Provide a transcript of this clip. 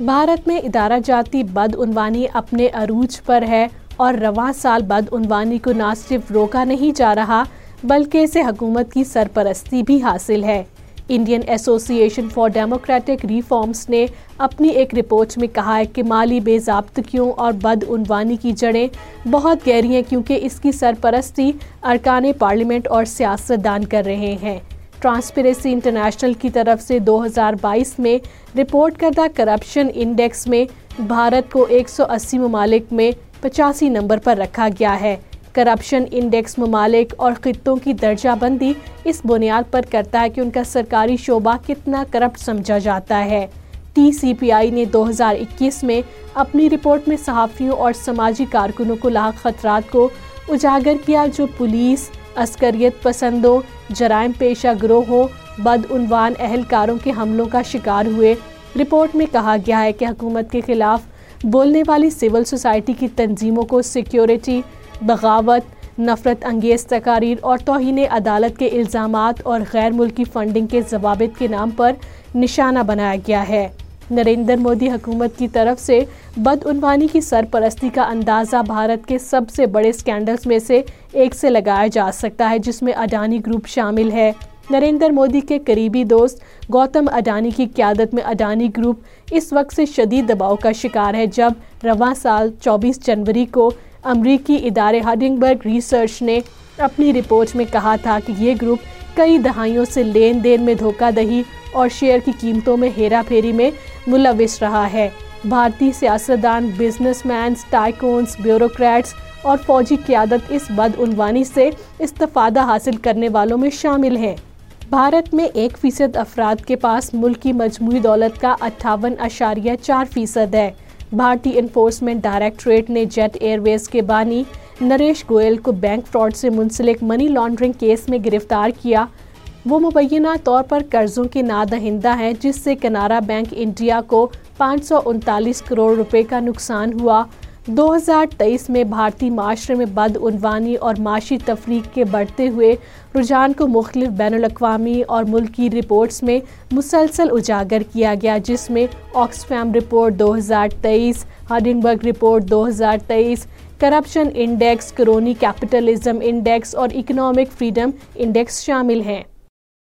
بھارت میں ادارہ جاتی بدعنوانی اپنے عروج پر ہے اور رواں سال بدعنوانی کو نہ صرف روکا نہیں جا رہا بلکہ اسے حکومت کی سرپرستی بھی حاصل ہے۔ انڈین ایسوسی ایشن فار ڈیموکریٹک ریفارمز نے اپنی ایک رپورٹ میں کہا ہے کہ مالی بے ضابطگیوں اور بدعنوانی کی جڑیں بہت گہری ہیں کیونکہ اس کی سرپرستی ارکان پارلیمنٹ اور سیاستدان کر رہے ہیں۔ ٹرانسپیریسی انٹرنیشنل کی طرف سے دو ہزار بائیس میں رپورٹ کردہ کرپشن انڈیکس میں بھارت کو ایک سو اسی ممالک میں پچاسی نمبر پر رکھا گیا ہے۔ کرپشن انڈیکس ممالک اور خطوں کی درجہ بندی اس بنیاد پر کرتا ہے کہ ان کا سرکاری شعبہ کتنا کرپٹ سمجھا جاتا ہے۔ ٹی سی پی آئی نے دو ہزار اکیس میں اپنی رپورٹ میں صحافیوں اور سماجی کارکنوں کو لاحق خطرات کو اجاگر کیا جو پولیس عسکریت پسندوں، جرائم پیشہ گروہوں، بدعنوان اہلکاروں کے حملوں کا شکار ہوئے۔ رپورٹ میں کہا گیا ہے کہ حکومت کے خلاف بولنے والی سول سوسائٹی کی تنظیموں کو سیکیورٹی، بغاوت، نفرت انگیز تقاریر اور توہین عدالت کے الزامات اور غیر ملکی فنڈنگ کے ضوابط کے نام پر نشانہ بنایا گیا ہے۔ نریندر مودی حکومت کی طرف سے بدعنوانی کی سرپرستی کا اندازہ بھارت کے سب سے بڑے سکینڈلز میں سے ایک سے لگایا جا سکتا ہے، جس میں اڈانی گروپ شامل ہے۔ نریندر مودی کے قریبی دوست گوتم اڈانی کی قیادت میں اڈانی گروپ اس وقت سے شدید دباؤ کا شکار ہے، جب رواں سال چوبیس جنوری کو امریکی ادارے برگ ریسرچ نے اپنی رپورٹ میں کہا تھا کہ یہ گروپ کئی دہائیوں سے لین دین میں دھوکہ دہی اور شیئر کی قیمتوں میں ہیرا پھیری میں ملوث رہا ہے۔ بھارتی سیاستدان بزنس مینز ٹائکونز بیوروکریٹس اور فوجی قیادت اس بدعنوانی سے استفادہ حاصل کرنے والوں میں شامل ہیں۔ بھارت میں ایک فیصد افراد کے پاس ملک کی مجموعی دولت کا اٹھاون اشاریہ چار فیصد ہے۔ بھارتی انفورسمنٹ ڈائریکٹریٹ نے جیٹ ایئر ویز کے بانی نریش گوئل کو بینک فراڈ سے منسلک منی لانڈرنگ کیس میں گرفتار کیا۔ وہ مبینہ طور پر قرضوں کی نادہندہ ہیں، جس سے کنارا بینک انڈیا کو پانچ سو انتالیس کروڑ روپے کا نقصان ہوا۔ دو ہزار تیئیس میں بھارتی معاشرے میں بدعنوانی اور معاشی تفریق کے بڑھتے ہوئے رجحان کو مختلف بین الاقوامی اور ملکی رپورٹس میں مسلسل اجاگر کیا گیا، جس میں آکسفیم رپورٹ دو ہزار تیئیس ہارڈنبرگ رپورٹ دو ہزار تیئیس، corruption index, crony capitalism index اور اکنامک فریڈم انڈیکس شامل ہیں۔